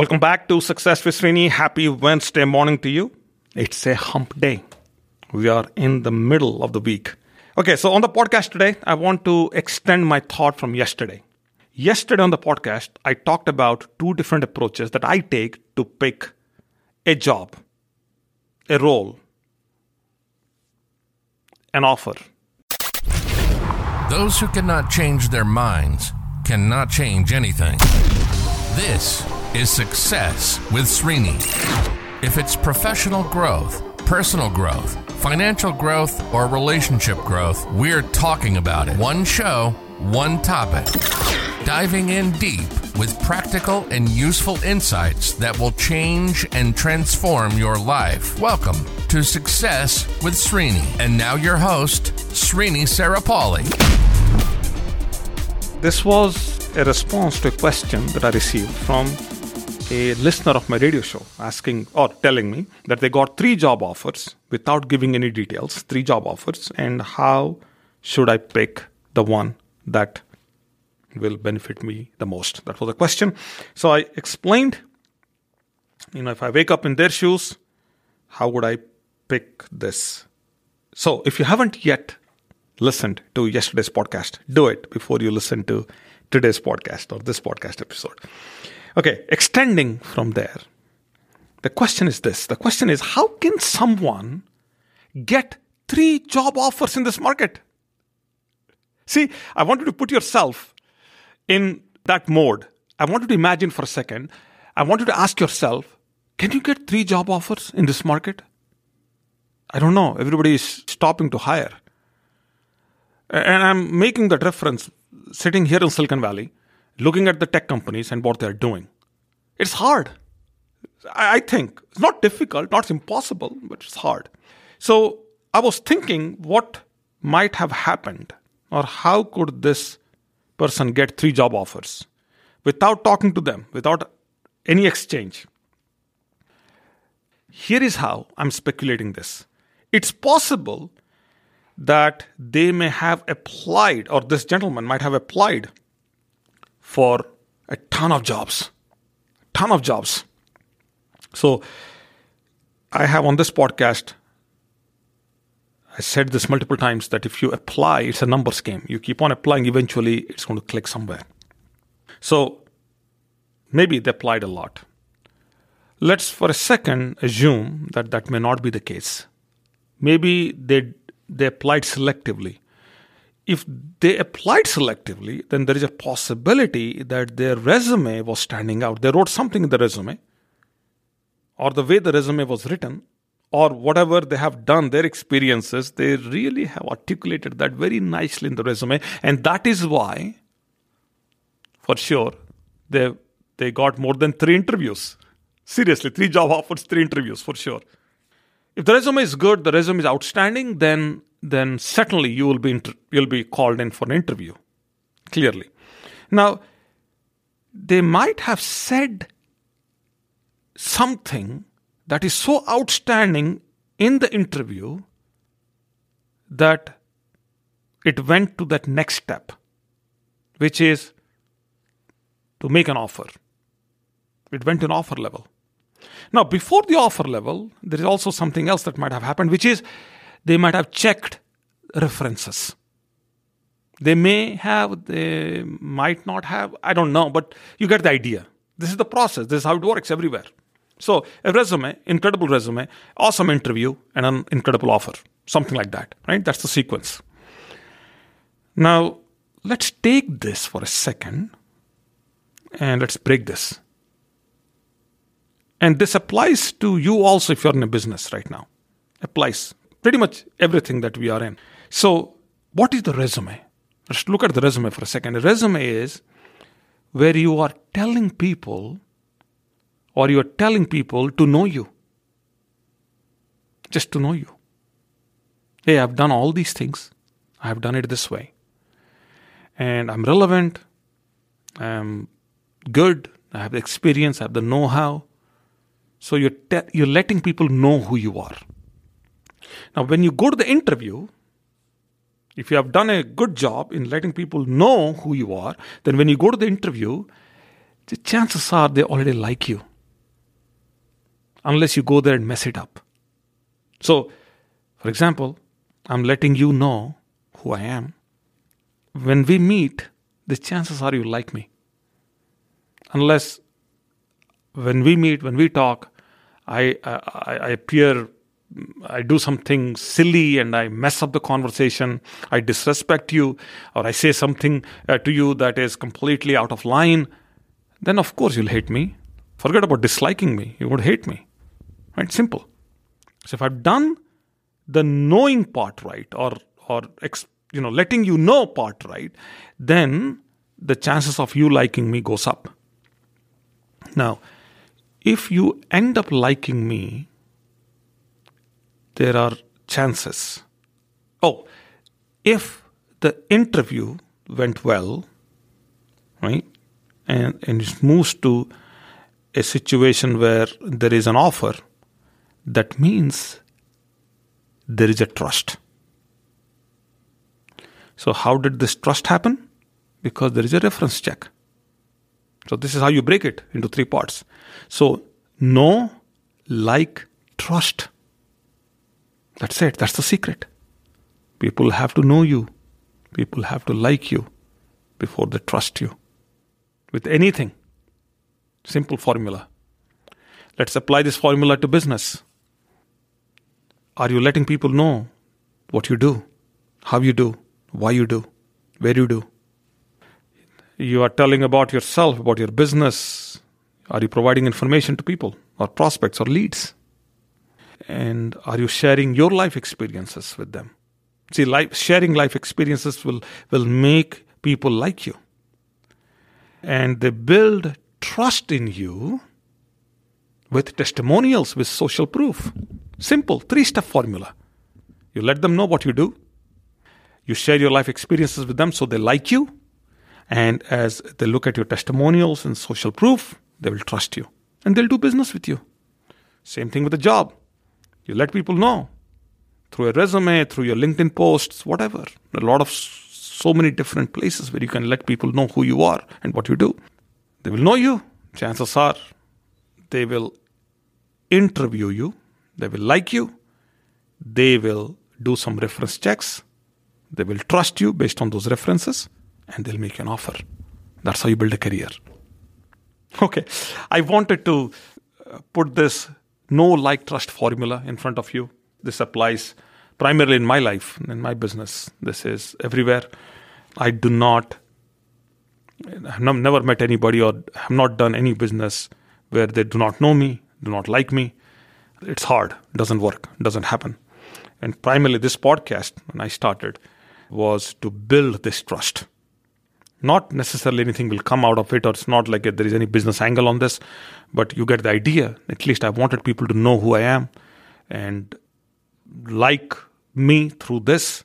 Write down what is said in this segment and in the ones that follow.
Welcome back to Success with Srini. Happy Wednesday morning to you. It's a hump day. We are in the middle of the week. Okay, so on the podcast today, I want to extend my thought from yesterday. Yesterday on the podcast, I talked about two different approaches that I take to pick a job, a role, an offer. Those who cannot change their minds cannot change anything. This is Success with Srini. If it's professional growth, personal growth, financial growth, or relationship growth, we're talking about it. One show, one topic. Diving in deep with practical and useful insights that will change and transform your life. Welcome to Success with Srini. And now your host, Srini Sarapalli. This was a response to a question that I received from a listener of my radio show asking or telling me that they got three job offers without giving any details, three job offers, and how should I pick the one that will benefit me the most? That was the question. So I explained, you know, if I wake up in their shoes, how would I pick this? So if you haven't yet listened to yesterday's podcast, do it before you listen to today's podcast or this podcast episode. Okay, extending from there, the question is this the question is how can someone get three job offers in this market? See, I want you to put yourself in that mode. I want you to imagine for a second. I want you to ask yourself can you get three job offers in this market? I don't know. Everybody is stopping to hire. And I'm making that reference sitting here in Silicon Valley looking at the tech companies and what they're doing. It's hard. I think it's not difficult, not impossible, but it's hard. So I was thinking what might have happened or how could this person get three job offers without talking to them, without any exchange. Here is how I'm speculating this. It's possible that they may have applied, or this gentleman might have applied for a ton of jobs. Ton of jobs. So I have on this podcast, I said this multiple times that if you apply, it's a numbers game. You keep on applying, eventually it's going to click somewhere. So maybe they applied a lot. Let's for a second assume that that may not be the case. Maybe they they applied selectively if they applied selectively, then there is a possibility that their resume was standing out. They wrote something in the resume, or the way the resume was written, or whatever they have done, their experiences, they really have articulated that very nicely in the resume. And that is why, for sure, they, they got more than three interviews. Seriously, three job offers, three interviews for sure. If the resume is good, the resume is outstanding, then then certainly you will be inter- you'll be called in for an interview. Clearly. Now, they might have said something that is so outstanding in the interview that it went to that next step, which is to make an offer. It went to an offer level. Now, before the offer level, there is also something else that might have happened, which is they might have checked references. They may have, they might not have, I don't know, but you get the idea. This is the process, this is how it works everywhere. So, a resume, incredible resume, awesome interview, and an incredible offer. Something like that, right? That's the sequence. Now, let's take this for a second and let's break this. And this applies to you also if you're in a business right now. Applies pretty much everything that we are in. So, what is the resume? Let's look at the resume for a second. A resume is where you are telling people or you are telling people to know you. Just to know you. Hey, I've done all these things. I have done it this way. And I'm relevant. I'm good. I have the experience. I have the know how. So you're, te- you're letting people know who you are. Now, when you go to the interview, if you have done a good job in letting people know who you are, then when you go to the interview, the chances are they already like you. unless you go there and mess it up. So, for example, I'm letting you know who I am. When we meet, the chances are you like me. Unless when we meet, when we talk, I, I, I appear, I do something silly and I mess up the conversation, I disrespect you, or I say something uh, to you that is completely out of line, then of course you'll hate me. Forget about disliking me, you would hate me. Right? Simple. So if I've done the knowing part right, or or you know letting you know part right, then the chances of you liking me goes up. Now, if you end up liking me, there are chances. Oh, if the interview went well, right, and, and it moves to a situation where there is an offer, that means there is a trust. So, how did this trust happen? Because there is a reference check. So, this is how you break it into three parts. So, know, like, trust. That's it. That's the secret. People have to know you. People have to like you before they trust you. With anything. Simple formula. Let's apply this formula to business. Are you letting people know what you do, how you do, why you do, where you do? You are telling about yourself, about your business. Are you providing information to people or prospects or leads? And are you sharing your life experiences with them? See, life, sharing life experiences will, will make people like you. And they build trust in you with testimonials, with social proof. Simple, three step formula. You let them know what you do, you share your life experiences with them so they like you, and as they look at your testimonials and social proof, they will trust you and they'll do business with you. Same thing with a job. You let people know through a resume, through your LinkedIn posts, whatever. A lot of so many different places where you can let people know who you are and what you do. They will know you. Chances are they will interview you, they will like you, they will do some reference checks, they will trust you based on those references, and they'll make an offer. That's how you build a career. Okay, I wanted to uh, put this no like trust formula in front of you. This applies primarily in my life, in my business. This is everywhere. I do not, I've never met anybody or have not done any business where they do not know me, do not like me. It's hard, doesn't work, doesn't happen. And primarily, this podcast, when I started, was to build this trust. Not necessarily anything will come out of it, or it's not like there is any business angle on this, but you get the idea. At least I wanted people to know who I am and like me through this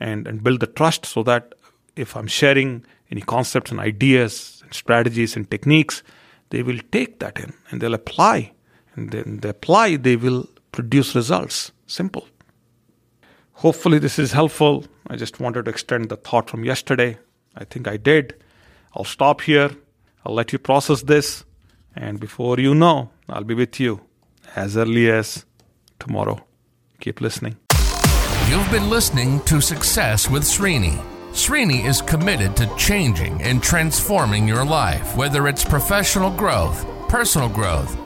and, and build the trust so that if I'm sharing any concepts and ideas and strategies and techniques, they will take that in and they'll apply. And then they apply, they will produce results. Simple. Hopefully, this is helpful. I just wanted to extend the thought from yesterday. I think I did. I'll stop here. I'll let you process this. And before you know, I'll be with you as early as tomorrow. Keep listening. You've been listening to Success with Srini. Srini is committed to changing and transforming your life, whether it's professional growth, personal growth,